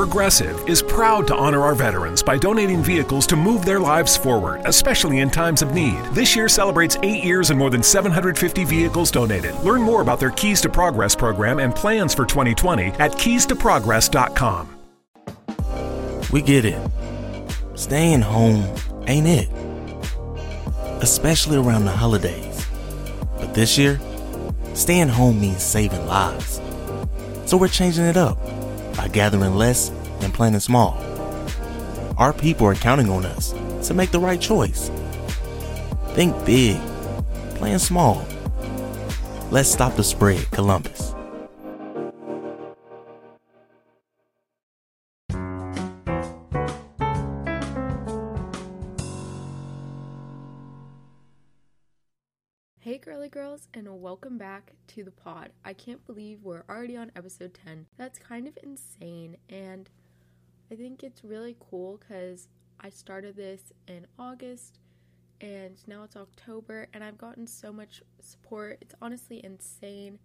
Progressive is proud to honor our veterans by donating vehicles to move their lives forward, especially in times of need. This year celebrates eight years and more than 750 vehicles donated. Learn more about their Keys to Progress program and plans for 2020 at keystoprogress.com. We get it. Staying home ain't it. Especially around the holidays. But this year, staying home means saving lives. So we're changing it up by gathering less and planning small. Our people are counting on us to make the right choice. Think big, plan small. Let's stop the spread, Columbus. Girls, and welcome back to the pod. I can't believe we're already on episode 10. That's kind of insane, and I think it's really cool because I started this in August and now it's October, and I've gotten so much support. It's honestly insane,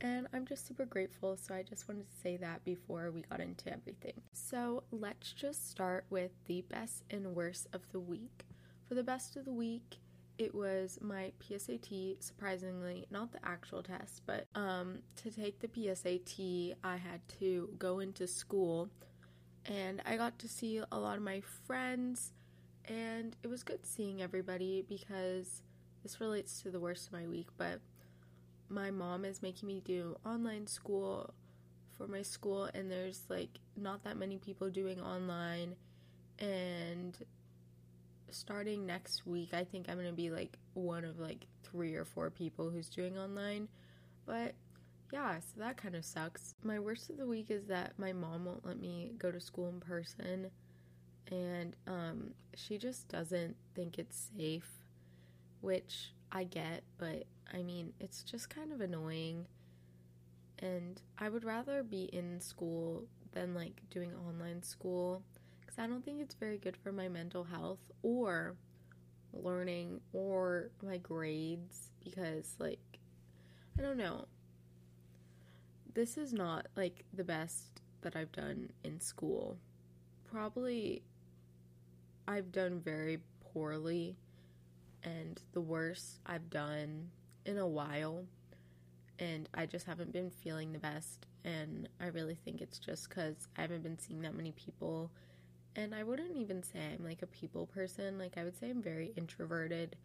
and I'm just super grateful. So, I just wanted to say that before we got into everything. So, let's just start with the best and worst of the week. For the best of the week, it was my PSAT surprisingly not the actual test but um to take the PSAT I had to go into school and I got to see a lot of my friends and it was good seeing everybody because this relates to the worst of my week but my mom is making me do online school for my school and there's like not that many people doing online and starting next week, I think I'm going to be like one of like three or four people who's doing online. But yeah, so that kind of sucks. My worst of the week is that my mom won't let me go to school in person and um she just doesn't think it's safe, which I get, but I mean, it's just kind of annoying. And I would rather be in school than like doing online school because I don't think it's very good for my mental health or learning or my grades because, like, I don't know. This is not like the best that I've done in school. Probably I've done very poorly and the worst I've done in a while. And I just haven't been feeling the best. And I really think it's just because I haven't been seeing that many people and I wouldn't even say I'm like a people person. Like, I would say I'm very introverted,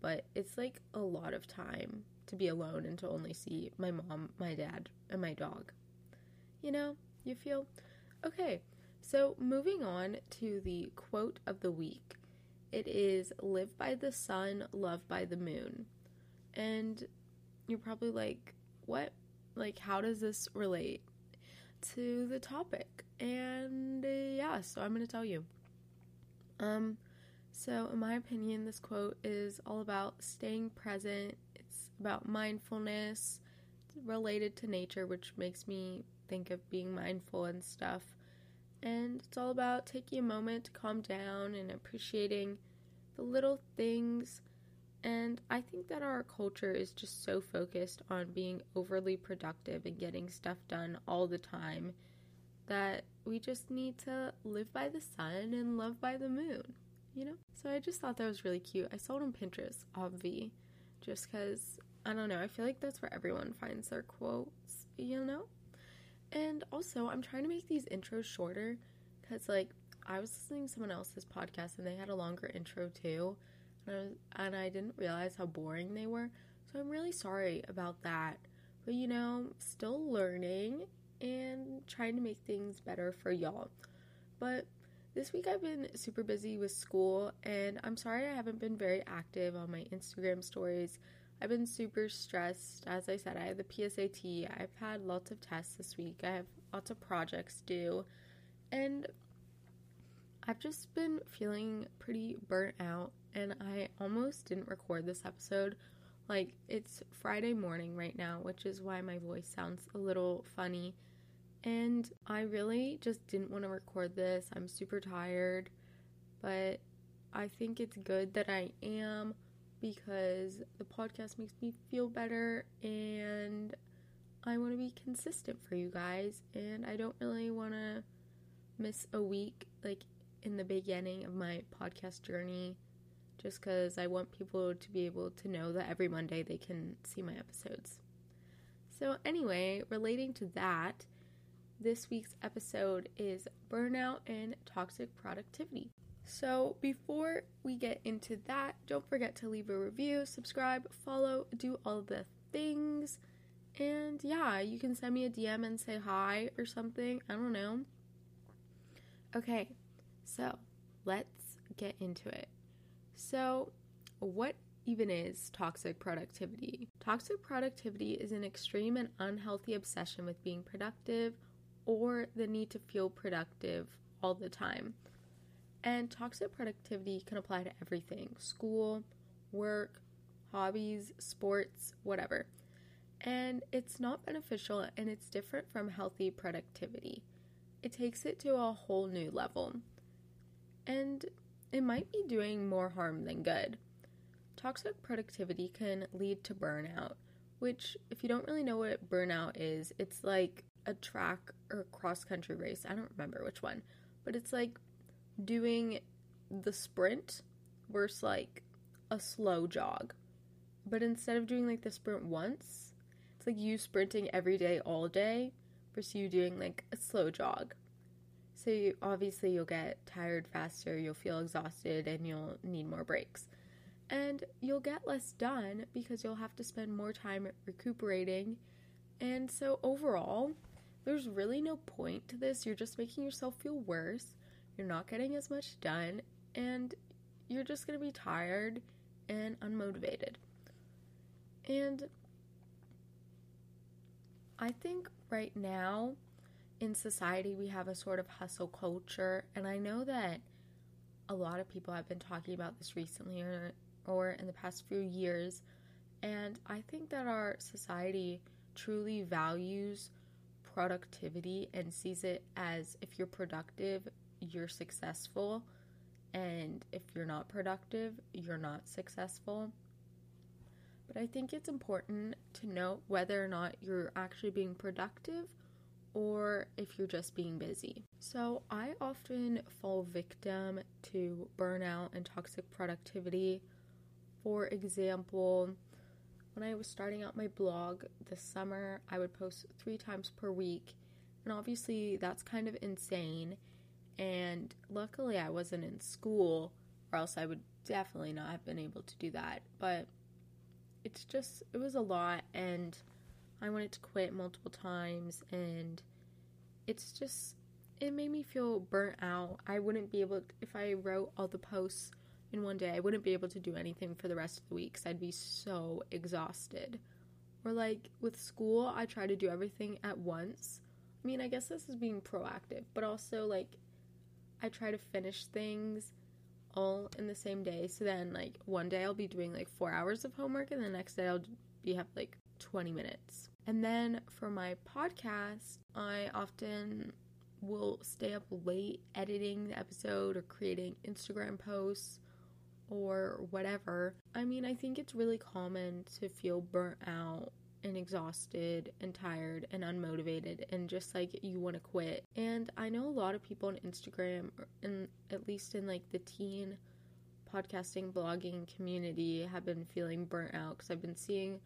but it's like a lot of time to be alone and to only see my mom, my dad, and my dog. You know, you feel? Okay, so moving on to the quote of the week. It is live by the sun, love by the moon. And you're probably like, what? Like, how does this relate? to the topic. And uh, yeah, so I'm going to tell you. Um so in my opinion this quote is all about staying present. It's about mindfulness related to nature, which makes me think of being mindful and stuff. And it's all about taking a moment to calm down and appreciating the little things and I think that our culture is just so focused on being overly productive and getting stuff done all the time that we just need to live by the sun and love by the moon, you know? So I just thought that was really cute. I saw it on Pinterest, obvi, just because, I don't know, I feel like that's where everyone finds their quotes, you know? And also, I'm trying to make these intros shorter because, like, I was listening to someone else's podcast and they had a longer intro too and I, was, and I didn't realize how boring they were. So I'm really sorry about that. But you know, still learning and trying to make things better for y'all. But this week I've been super busy with school, and I'm sorry I haven't been very active on my Instagram stories. I've been super stressed. As I said, I have the PSAT. I've had lots of tests this week. I have lots of projects due. And I've just been feeling pretty burnt out and I almost didn't record this episode. Like, it's Friday morning right now, which is why my voice sounds a little funny. And I really just didn't want to record this. I'm super tired, but I think it's good that I am because the podcast makes me feel better and I want to be consistent for you guys. And I don't really want to miss a week, like in the beginning of my podcast journey, just because I want people to be able to know that every Monday they can see my episodes. So, anyway, relating to that, this week's episode is burnout and toxic productivity. So, before we get into that, don't forget to leave a review, subscribe, follow, do all the things. And yeah, you can send me a DM and say hi or something. I don't know. Okay, so let's get into it. So, what even is toxic productivity? Toxic productivity is an extreme and unhealthy obsession with being productive or the need to feel productive all the time. And toxic productivity can apply to everything school, work, hobbies, sports, whatever. And it's not beneficial and it's different from healthy productivity. It takes it to a whole new level. And it might be doing more harm than good. Toxic productivity can lead to burnout, which, if you don't really know what burnout is, it's like a track or cross country race. I don't remember which one, but it's like doing the sprint versus like a slow jog. But instead of doing like the sprint once, it's like you sprinting every day all day versus you doing like a slow jog. So you, obviously you'll get tired faster, you'll feel exhausted and you'll need more breaks. And you'll get less done because you'll have to spend more time recuperating. And so overall, there's really no point to this. You're just making yourself feel worse. You're not getting as much done, and you're just going to be tired and unmotivated. And I think right now in society we have a sort of hustle culture, and I know that a lot of people have been talking about this recently or, or in the past few years. And I think that our society truly values productivity and sees it as if you're productive, you're successful, and if you're not productive, you're not successful. But I think it's important to note whether or not you're actually being productive or if you're just being busy. So, I often fall victim to burnout and toxic productivity. For example, when I was starting out my blog this summer, I would post three times per week. And obviously, that's kind of insane. And luckily, I wasn't in school, or else I would definitely not have been able to do that. But it's just, it was a lot. And I wanted to quit multiple times. And it's just, it made me feel burnt out. I wouldn't be able, to, if I wrote all the posts in one day, I wouldn't be able to do anything for the rest of the week because I'd be so exhausted. Or like with school, I try to do everything at once. I mean, I guess this is being proactive, but also like I try to finish things all in the same day. So then like one day I'll be doing like 4 hours of homework and the next day I'll be have like 20 minutes. And then for my podcast, I often will stay up late editing the episode or creating Instagram posts or whatever. I mean, I think it's really common to feel burnt out and exhausted and tired and unmotivated and just like you want to quit. And I know a lot of people on Instagram and at least in like the teen podcasting blogging community have been feeling burnt out cuz I've been seeing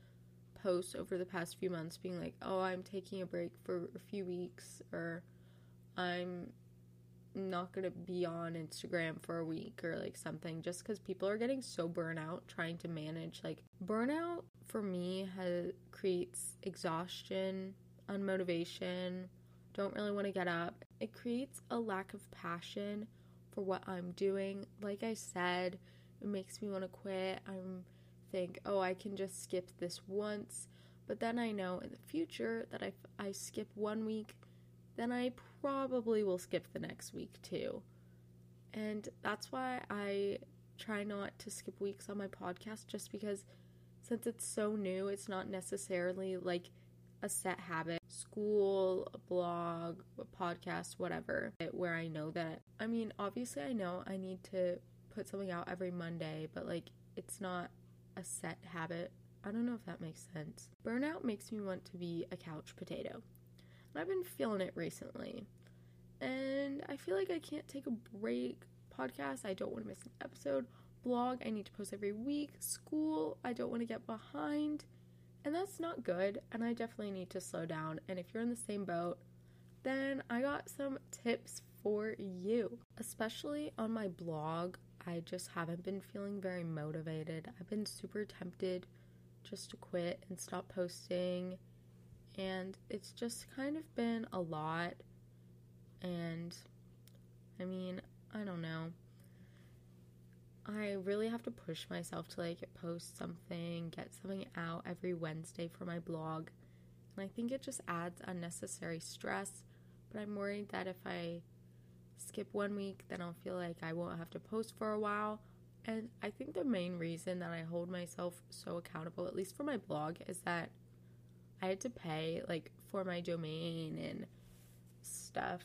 posts over the past few months being like, "Oh, I'm taking a break for a few weeks," or "I'm not gonna be on Instagram for a week or like something just because people are getting so burnout trying to manage like burnout for me has creates exhaustion unmotivation don't really want to get up. It creates a lack of passion for what i'm doing. Like i said it makes me want to quit. I'm think oh i can just skip this once. But then i know in the future that if i skip one week then I probably will skip the next week too. And that's why I try not to skip weeks on my podcast just because since it's so new, it's not necessarily like a set habit school, a blog, a podcast, whatever, where I know that. I mean, obviously, I know I need to put something out every Monday, but like it's not a set habit. I don't know if that makes sense. Burnout makes me want to be a couch potato. I've been feeling it recently. And I feel like I can't take a break. Podcast, I don't want to miss an episode. Blog, I need to post every week. School, I don't want to get behind. And that's not good. And I definitely need to slow down. And if you're in the same boat, then I got some tips for you. Especially on my blog, I just haven't been feeling very motivated. I've been super tempted just to quit and stop posting. And it's just kind of been a lot. And I mean, I don't know. I really have to push myself to like post something, get something out every Wednesday for my blog. And I think it just adds unnecessary stress. But I'm worried that if I skip one week, then I'll feel like I won't have to post for a while. And I think the main reason that I hold myself so accountable, at least for my blog, is that I had to pay like for my domain and stuff.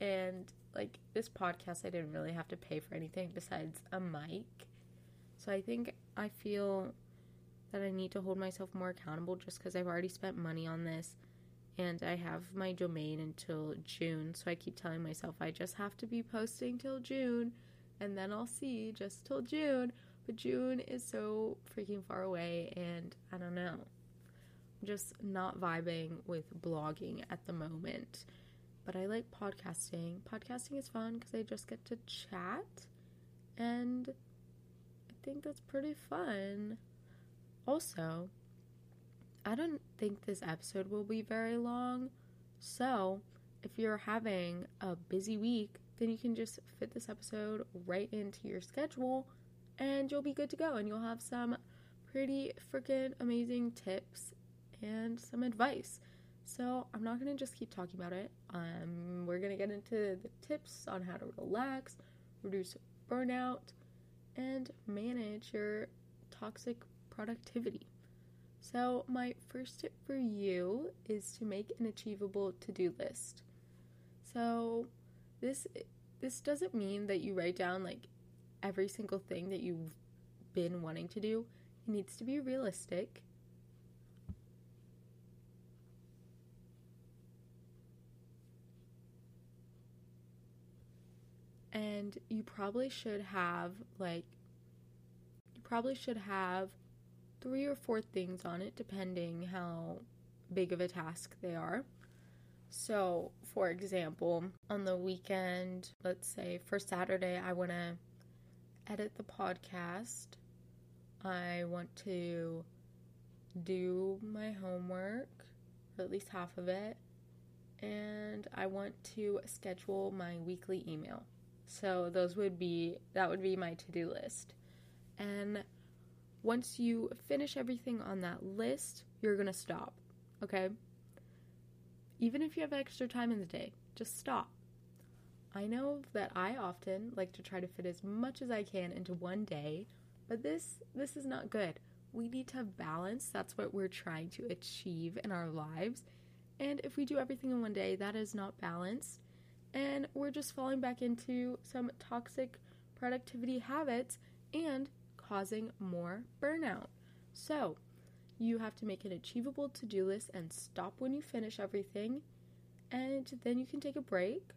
And like this podcast, I didn't really have to pay for anything besides a mic. So I think I feel that I need to hold myself more accountable just because I've already spent money on this and I have my domain until June. So I keep telling myself I just have to be posting till June and then I'll see just till June. But June is so freaking far away and I don't know. Just not vibing with blogging at the moment. But I like podcasting. Podcasting is fun because I just get to chat and I think that's pretty fun. Also, I don't think this episode will be very long. So, if you're having a busy week, then you can just fit this episode right into your schedule and you'll be good to go and you'll have some pretty freaking amazing tips and some advice. So, I'm not going to just keep talking about it. Um, we're going to get into the tips on how to relax, reduce burnout, and manage your toxic productivity. So, my first tip for you is to make an achievable to-do list. So, this this doesn't mean that you write down like every single thing that you've been wanting to do. It needs to be realistic. You probably should have like you probably should have three or four things on it, depending how big of a task they are. So, for example, on the weekend, let's say for Saturday, I want to edit the podcast. I want to do my homework, or at least half of it, and I want to schedule my weekly email. So those would be that would be my to-do list. And once you finish everything on that list, you're going to stop. Okay? Even if you have extra time in the day, just stop. I know that I often like to try to fit as much as I can into one day, but this this is not good. We need to have balance. That's what we're trying to achieve in our lives. And if we do everything in one day, that is not balanced. And we're just falling back into some toxic productivity habits and causing more burnout. So, you have to make an achievable to do list and stop when you finish everything. And then you can take a break,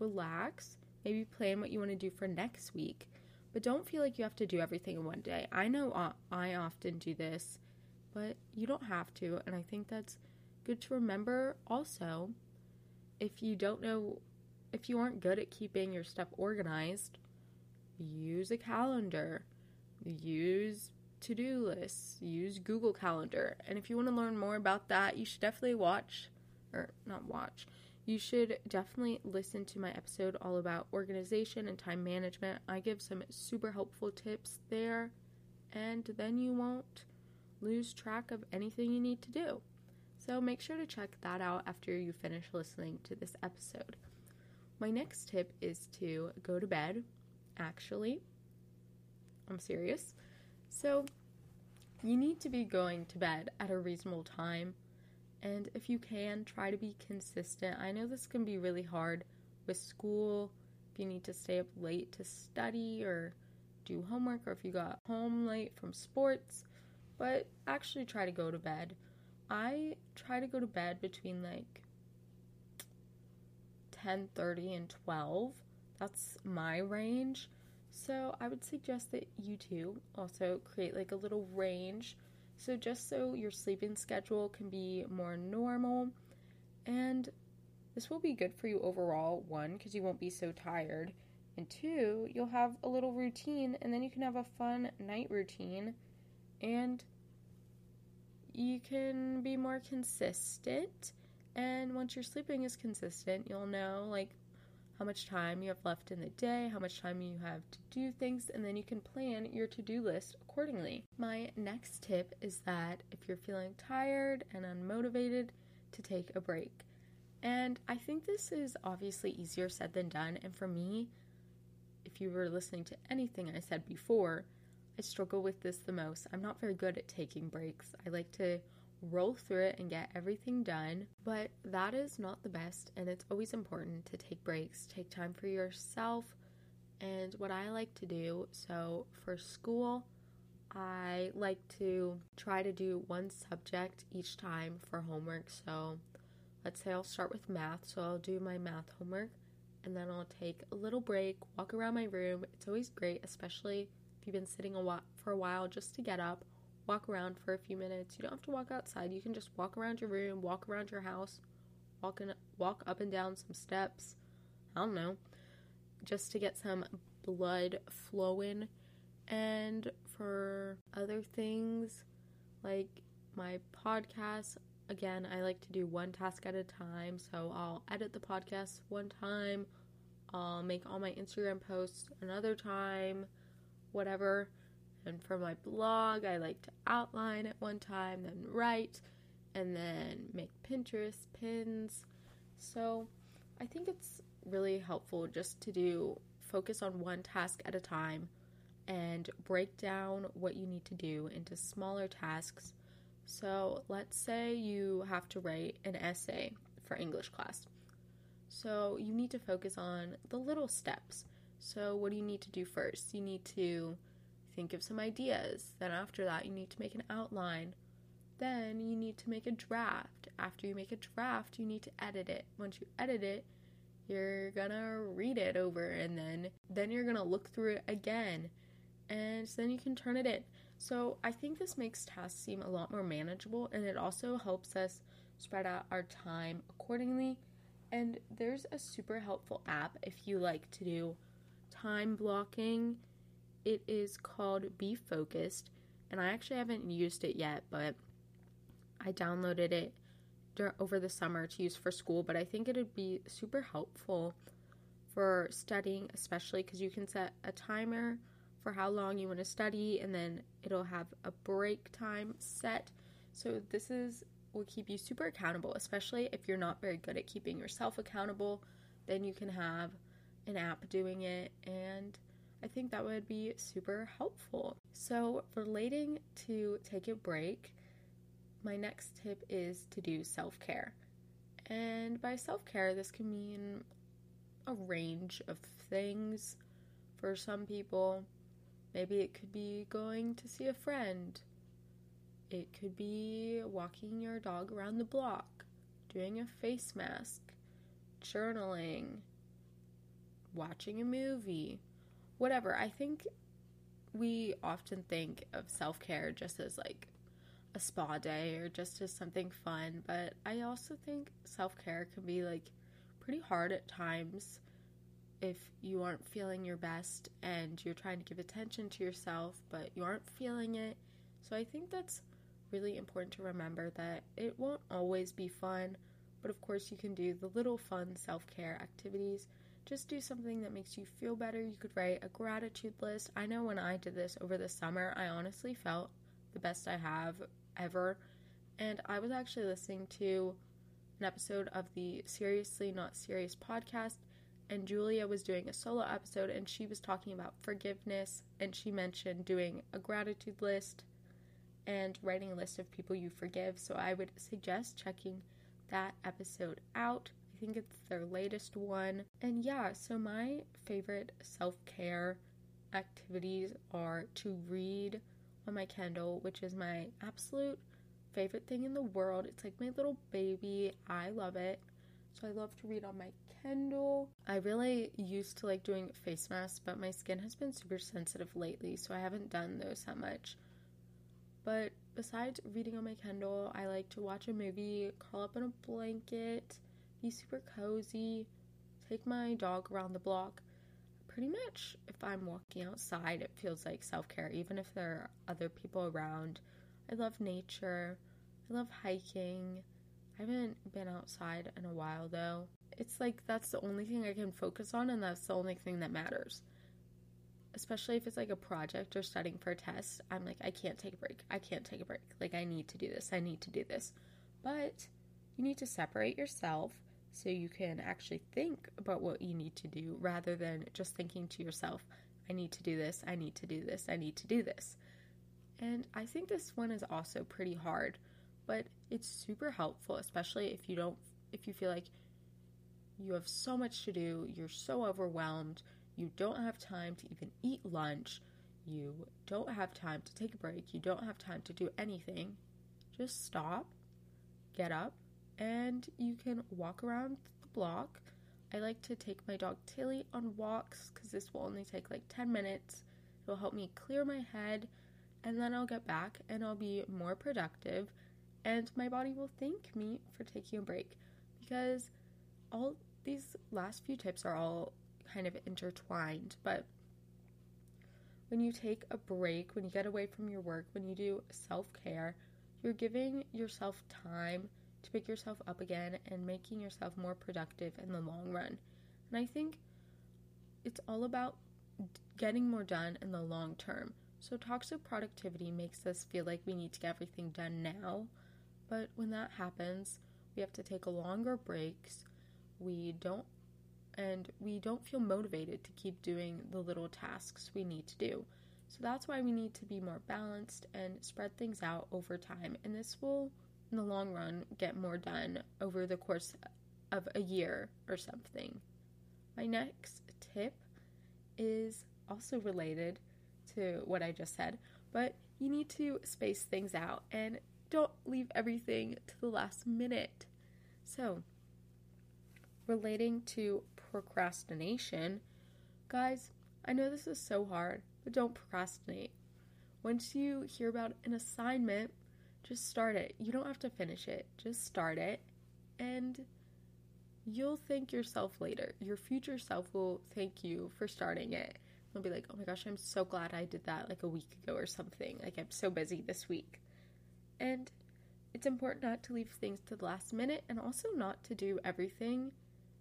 relax, maybe plan what you want to do for next week. But don't feel like you have to do everything in one day. I know I often do this, but you don't have to. And I think that's good to remember also. If you don't know, if you aren't good at keeping your stuff organized, use a calendar use to do lists, use Google Calendar. And if you want to learn more about that, you should definitely watch, or not watch, you should definitely listen to my episode all about organization and time management. I give some super helpful tips there, and then you won't lose track of anything you need to do. So make sure to check that out after you finish listening to this episode. My next tip is to go to bed, actually. I'm serious. So, you need to be going to bed at a reasonable time. And if you can, try to be consistent. I know this can be really hard with school, if you need to stay up late to study or do homework, or if you got home late from sports, but actually try to go to bed. I try to go to bed between like 10, 30, and 12. That's my range. So I would suggest that you too also create like a little range. So just so your sleeping schedule can be more normal. And this will be good for you overall, one, because you won't be so tired. And two, you'll have a little routine and then you can have a fun night routine and you can be more consistent. And once your sleeping is consistent, you'll know like how much time you have left in the day, how much time you have to do things, and then you can plan your to do list accordingly. My next tip is that if you're feeling tired and unmotivated, to take a break. And I think this is obviously easier said than done. And for me, if you were listening to anything I said before, I struggle with this the most. I'm not very good at taking breaks. I like to roll through it and get everything done, but that is not the best, and it's always important to take breaks, take time for yourself. And what I like to do so for school, I like to try to do one subject each time for homework. So let's say I'll start with math, so I'll do my math homework and then I'll take a little break, walk around my room. It's always great, especially if you've been sitting a while, for a while, just to get up, walk around for a few minutes. You don't have to walk outside. You can just walk around your room, walk around your house, walk in, walk up and down some steps. I don't know, just to get some blood flowing. And for other things like my podcast, again, I like to do one task at a time. So I'll edit the podcast one time, I'll make all my Instagram posts another time, whatever. And for my blog, I like to outline at one time, then write, and then make Pinterest pins. So I think it's really helpful just to do focus on one task at a time and break down what you need to do into smaller tasks so let's say you have to write an essay for English class. So you need to focus on the little steps. So, what do you need to do first? You need to think of some ideas. Then, after that, you need to make an outline. Then, you need to make a draft. After you make a draft, you need to edit it. Once you edit it, you're gonna read it over and then then you're gonna look through it again and then you can turn it in so I think this makes tasks seem a lot more manageable and it also helps us spread out our time accordingly. And there's a super helpful app if you like to do time blocking. It is called Be Focused, and I actually haven't used it yet, but I downloaded it over the summer to use for school. But I think it would be super helpful for studying, especially because you can set a timer for how long you want to study, and then it'll have a break time set. So, this is will keep you super accountable, especially if you're not very good at keeping yourself accountable. Then you can have an app doing it, and I think that would be super helpful. So, relating to take a break, my next tip is to do self care. And by self care, this can mean a range of things. For some people, Maybe it could be going to see a friend. It could be walking your dog around the block, doing a face mask, journaling, watching a movie, whatever. I think we often think of self care just as like a spa day or just as something fun, but I also think self care can be like pretty hard at times if you aren't feeling your best and you're trying to give attention to yourself, but you aren't feeling it. So I think that's really important to remember that it won't always be fun, but of course, you can do the little fun self care activities. Just do something that makes you feel better. You could write a gratitude list. I know when I did this over the summer, I honestly felt the best I have ever. And I was actually listening to an episode of the Seriously Not Serious podcast and Julia was doing a solo episode and she was talking about forgiveness and she mentioned doing a gratitude list and writing a list of people you forgive. So I would suggest checking that episode out. I think it's their latest one. And yeah, so my favorite self care activities are to read on my Kindle, which is my absolute favorite thing in the world. It's like my little baby. I love it. So I love to read on my Kindle. I really used to like doing face masks, but my skin has been super sensitive lately, so I haven't done those that much. But besides reading on my Kindle, I like to watch a movie, curl up in a blanket, be super cozy, take my dog around the block. Pretty much, if I'm walking outside, it feels like self care, even if there are other people around. I love nature, I love hiking. I haven't been outside in a while though. It's like that's the only thing I can focus on, and that's the only thing that matters especially if it's like a project or studying for a test, I'm like, I can't take a break. I can't take a break. Like, I need to do this. I need to do this. But you need to separate yourself so you can actually think about what you need to do rather than just thinking to yourself, I need to do this. I need to do this. I need to do this. And I think this one is also pretty hard, but it's super helpful, especially if you don't, if you feel like you have so much to do, you're so overwhelmed you don't have time to even eat lunch. You don't have time to take a break. You don't have time to do anything. Just stop, get up, and you can walk around the block. I like to take my dog Tilly on walks because this will only take like 10 minutes. It will help me clear my head, and then I'll get back and I'll be more productive, and my body will thank me for taking a break because all these last few tips are all kind of intertwined. But when you take a break, when you get away from your work, when you do self care, you're giving yourself time to pick yourself up again and making yourself more productive in the long run. And I think it's all about getting more done in the long term. So, toxic productivity makes us feel like we need to get everything done now. But when that happens, we have to take longer breaks. We don't and we don't feel motivated to keep doing the little tasks we need to do. So that's why we need to be more balanced and spread things out over time. And this will, in the long run, get more done over the course of a year or something. My next tip is also related to what I just said, but you need to space things out and don't leave everything to the last minute. So, relating to procrastination, guys, I know this is so hard, but don't procrastinate. Once you hear about an assignment, just start it. You don't have to finish it, just start it, and you'll thank yourself later. Your future self will thank you for starting it. They'll be like, oh my gosh, I'm so glad I did that like a week ago or something. Like, I'm so busy this week. And it's important not to leave things to the last minute and also not to do everything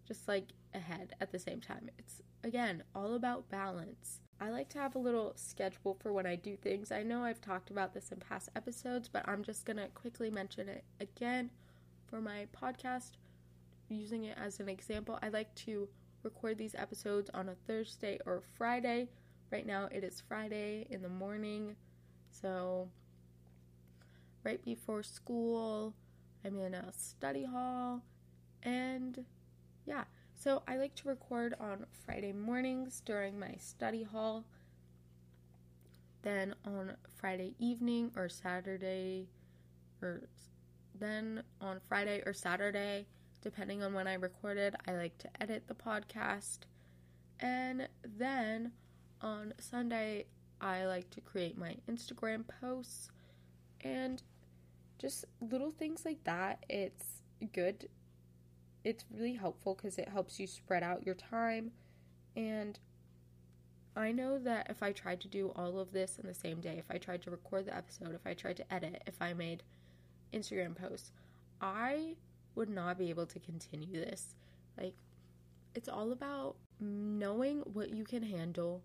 just like ahead at the same time. It's again all about balance. I like to have a little schedule for when I do things. I know I've talked about this in past episodes, but I'm just going to quickly mention it again for my podcast using it as an example. I like to record these episodes on a Thursday or Friday. Right now it is Friday in the morning. So right before school, I'm in a study hall and yeah, so I like to record on Friday mornings during my study hall. Then on Friday evening or Saturday, or then on Friday or Saturday, depending on when I recorded, I like to edit the podcast. And then on Sunday, I like to create my Instagram posts and just little things like that. It's good it's really helpful because it helps you spread out your time. And I know that if I tried to do all of this in the same day, if I tried to record the episode, if I tried to edit, if I made Instagram posts, I would not be able to continue this. Like, it's all about knowing what you can handle,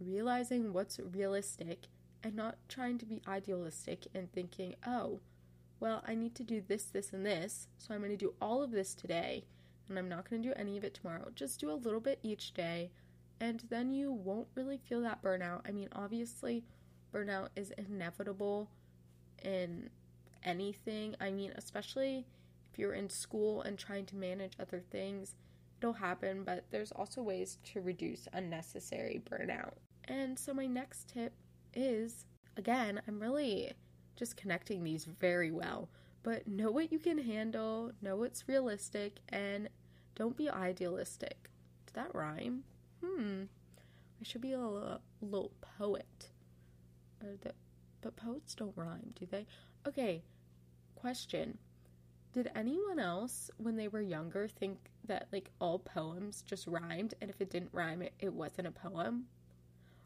realizing what's realistic, and not trying to be idealistic and thinking, oh, well, I need to do this, this, and this, so I'm going to do all of this today, and I'm not going to do any of it tomorrow. Just do a little bit each day, and then you won't really feel that burnout. I mean, obviously, burnout is inevitable in anything. I mean, especially if you're in school and trying to manage other things, it'll happen, but there's also ways to reduce unnecessary burnout. And so, my next tip is again, I'm really just connecting these very well. But know what you can handle, know what's realistic, and Don't be idealistic. Did that rhyme? Hmm. I should be a little, little poet. The, but poets don't rhyme, do they? Okay, question. Did anyone else, when they were younger, think that like all poems just rhymed, and if it didn't rhyme, it, it wasn't a poem?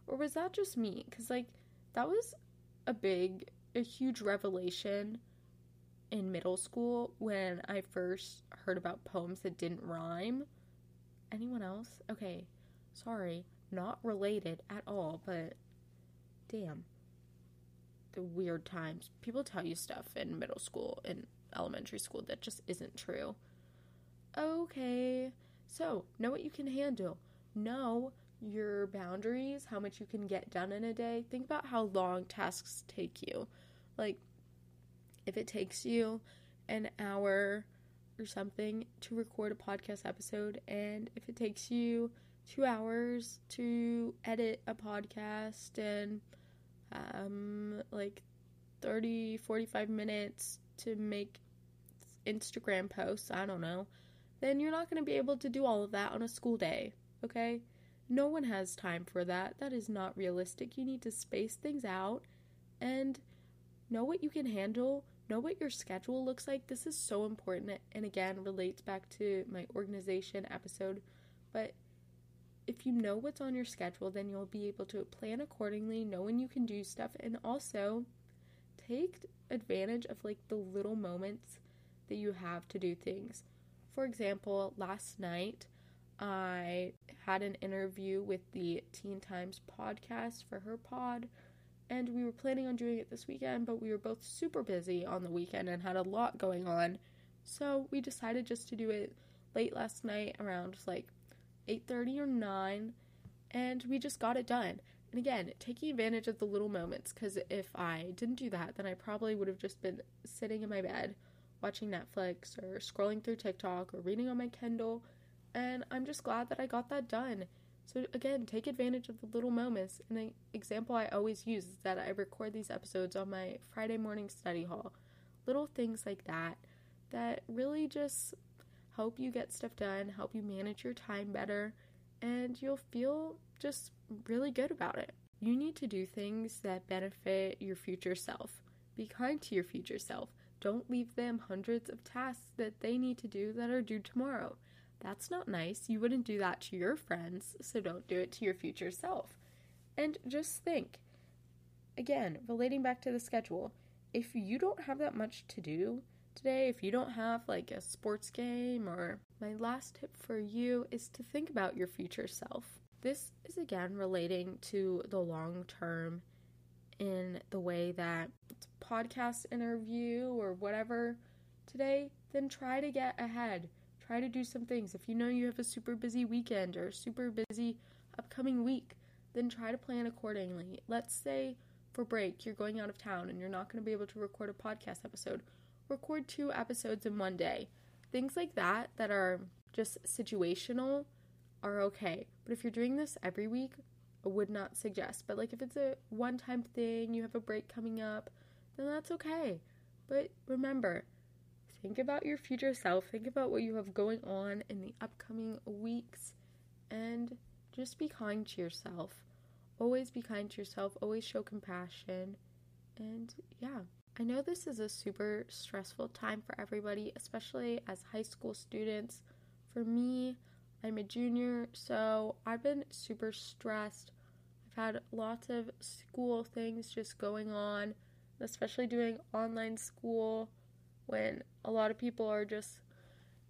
Or was that just me? Because, like, that was a big, a huge revelation in middle school when I first heard about poems that didn't rhyme. Anyone else? Okay, sorry, not related at all, but damn. The weird times. People tell you stuff in middle school and elementary school that just isn't true. Okay, so know what you can handle. Know your boundaries, how much you can get done in a day. Think about how long tasks take you. Like, if it takes you an hour or something to record a podcast episode, and if it takes you two hours to edit a podcast and um, like 30, 45 minutes to make Instagram posts, I don't know, then you're not going to be able to do all of that on a school day, okay? No one has time for that. That is not realistic. You need to space things out and know what you can handle, know what your schedule looks like. This is so important and again relates back to my organization episode. But if you know what's on your schedule, then you'll be able to plan accordingly, know when you can do stuff, and also take advantage of like the little moments that you have to do things. For example, last night I had an interview with the Teen Times podcast for her pod, and we were planning on doing it this weekend, but we were both super busy on the weekend and had a lot going on. So we decided just to do it late last night around like 8:30 or 9 and we just got it done. And again, taking advantage of the little moments cuz if I didn't do that, then I probably would have just been sitting in my bed watching Netflix or scrolling through TikTok or reading on my Kindle and I'm just glad that I got that done. So, again, take advantage of the little moments. And an example I always use is that I record these episodes on my Friday morning study hall. Little things like that that really just help you get stuff done, help you manage your time better, and you'll feel just really good about it. You need to do things that benefit your future self. Be kind to your future self. Don't leave them hundreds of tasks that they need to do that are due tomorrow. That's not nice. You wouldn't do that to your friends, so don't do it to your future self. And just think again, relating back to the schedule, if you don't have that much to do today, if you don't have like a sports game, or my last tip for you is to think about your future self. This is again relating to the long term in the way that podcast interview or whatever today, then try to get ahead Try to do some things. If you know you have a super busy weekend or super busy upcoming week, then try to plan accordingly. Let's say for break you're going out of town and you're not going to be able to record a podcast episode. Record two episodes in one day. Things like that that are just situational are okay. But if you're doing this every week, I would not suggest. But like if it's a one time thing, you have a break coming up, then that's okay. But remember, Think about your future self. Think about what you have going on in the upcoming weeks and just be kind to yourself. Always be kind to yourself. Always show compassion. And yeah, I know this is a super stressful time for everybody, especially as high school students. For me, I'm a junior, so I've been super stressed. I've had lots of school things just going on, especially doing online school when a lot of people are just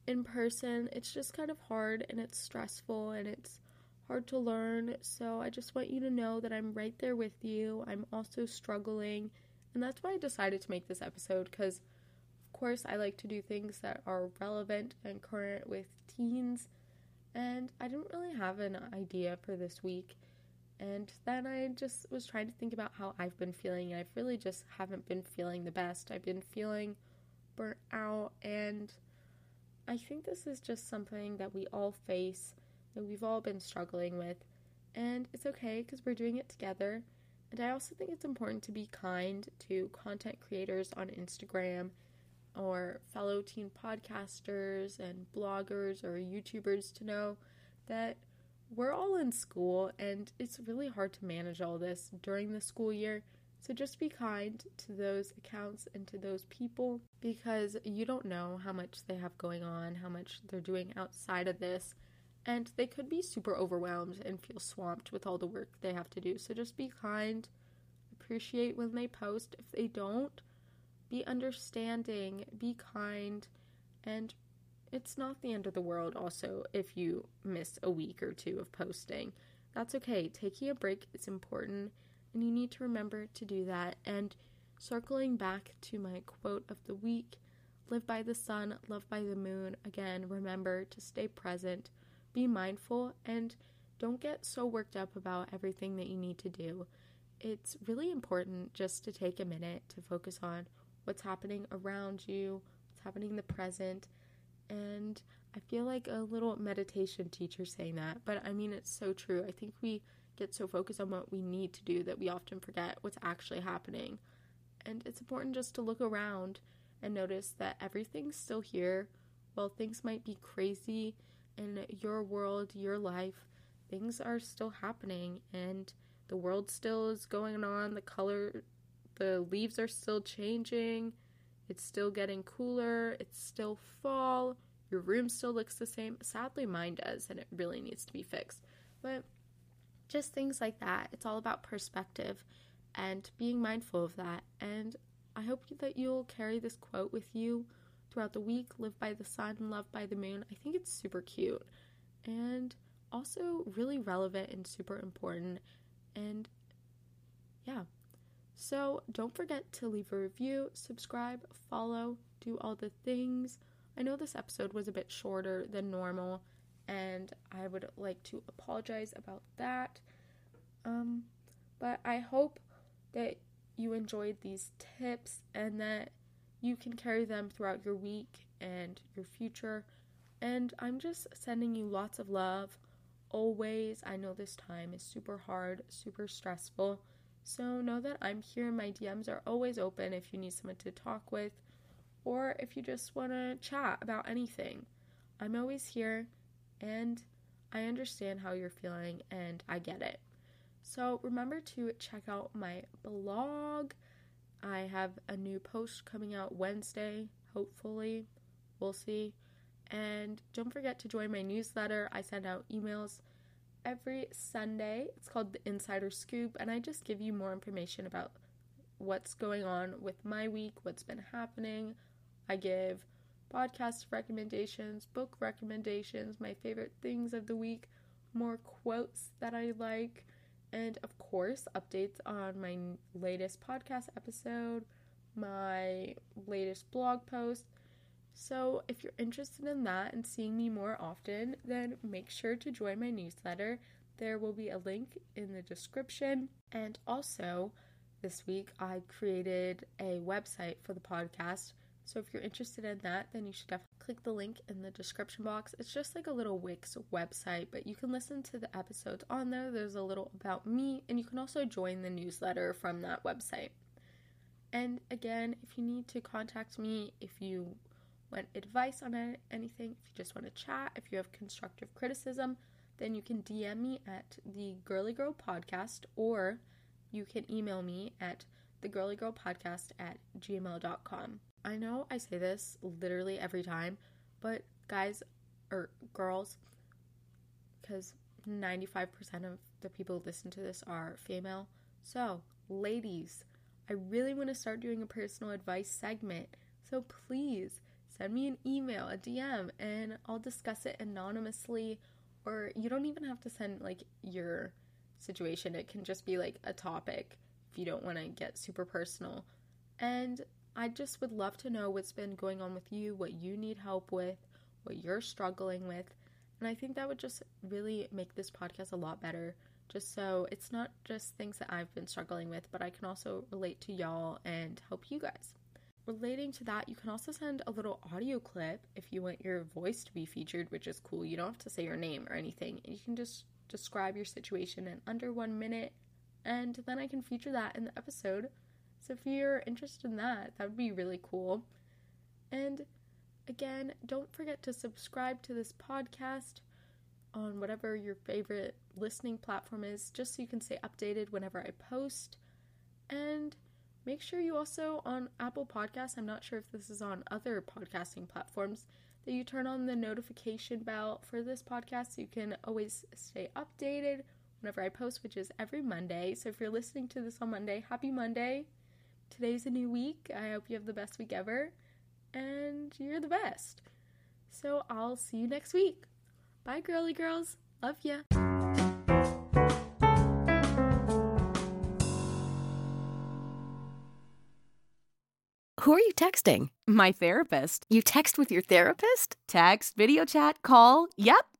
in person. It's just kind of hard and it's stressful and it's hard to learn. So I just want you to know that I'm right there with you. I'm also struggling. And that's why I decided to make this episode because, of course, I like to do things that are relevant and current with teens. And I didn't really have an idea for this week. And then I just was trying to think about how I've been feeling. And I've really just haven't been feeling the best. I've been feeling burnt out. And I think this is just something that we all face, that we've all been struggling with. And it's okay because we're doing it together. And I also think it's important to be kind to content creators on Instagram or fellow teen podcasters and bloggers or YouTubers to know that we're all in school and it's really hard to manage all this during the school year. So just be kind to those accounts and to those people because you don't know how much they have going on, how much they're doing outside of this, and they could be super overwhelmed and feel swamped with all the work they have to do. So just be kind, appreciate when they post. If they don't, be understanding, be kind, and it's not the end of the world also if you miss a week or two of posting. That's okay. Taking a break is important, and you need to remember to do that. And circling back to my quote of the week live by the sun, love by the moon. Again, remember to stay present, be mindful, and don't get so worked up about everything that you need to do. It's really important just to take a minute to focus on what's happening around you, what's happening in the present. And I feel like a little meditation teacher saying that, but I mean, it's so true. I think we get so focused on what we need to do that we often forget what's actually happening. And it's important just to look around and notice that everything's still here. While things might be crazy in your world, your life, things are still happening and the world still is going on. The color, the leaves are still changing. It's still getting cooler. It's still fall. Your room still looks the same. Sadly, mine does, and it really needs to be fixed. But just things like that. It's all about perspective and being mindful of that. And I hope that you'll carry this quote with you throughout the week live by the sun, love by the moon. I think it's super cute and also really relevant and super important. And yeah. So don't forget to leave a review, subscribe, follow, do all the things. I know this episode was a bit shorter than normal and I would like to apologize about that. Um, but I hope that you enjoyed these tips and that you can carry them throughout your week and your future. And I'm just sending you lots of love always. I know this time is super hard, super stressful. So know that I'm here. My DMs are always open if you need someone to talk with or if you just want to chat about anything. I'm always here and I understand how you're feeling and I get it. So remember to check out my blog. I have a new post coming out Wednesday, hopefully. We'll see. And don't forget to join my newsletter. I send out emails every Sunday. It's called the Insider Scoop, and I just give you more information about what's going on with my week, what's been happening. I give podcast recommendations, book recommendations, my favorite things of the week, more quotes that I like, and of course, updates on my latest podcast episode, my latest blog post. So, if you're interested in that and seeing me more often, then make sure to join my newsletter. There will be a link in the description. And also, this week I created a website for the podcast so if you're interested in that, then you should definitely click the link in the description box. It's just like a little Wix website, but you can listen to the episodes on there. There's a little about me, and you can also join the newsletter from that website. And again, if you need to contact me, if you want advice on anything, if you just want to chat, if you have constructive criticism, then you can DM me at the Girly Girl Podcast or you can email me at thegirlygirlpodcast at gmail.com. I know I say this literally every time, but guys or girls, because 95% of the people who listen to this are female. So, ladies, I really want to start doing a personal advice segment. So, please send me an email, a DM, and I'll discuss it anonymously. Or you don't even have to send like your situation, it can just be like a topic if you don't want to get super personal. And I just would love to know what's been going on with you, what you need help with, what you're struggling with. And I think that would just really make this podcast a lot better. Just so it's not just things that I've been struggling with, but I can also relate to y'all and help you guys. Relating to that, you can also send a little audio clip if you want your voice to be featured, which is cool. You don't have to say your name or anything. You can just describe your situation in under one minute, and then I can feature that in the episode so if you're interested in that, that would be really cool. And again, don't forget to subscribe to this podcast on whatever your favorite listening platform is, just so you can stay updated whenever I post. And make sure you also on Apple Podcasts, I'm not sure if this is on other podcasting platforms, that you turn on the notification bell for this podcast so you can always stay updated whenever I post, which is every Monday. So if you're listening to this on Monday, happy Monday. Today's a new week. I hope you have the best week ever and you're the best. So I'll see you next week. Bye, girly girls. Love ya. Who are you texting? My therapist. You text with your therapist? Text, video chat, call. Yep.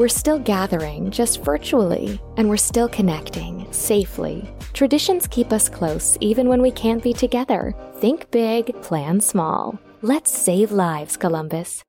We're still gathering, just virtually, and we're still connecting, safely. Traditions keep us close even when we can't be together. Think big, plan small. Let's save lives, Columbus.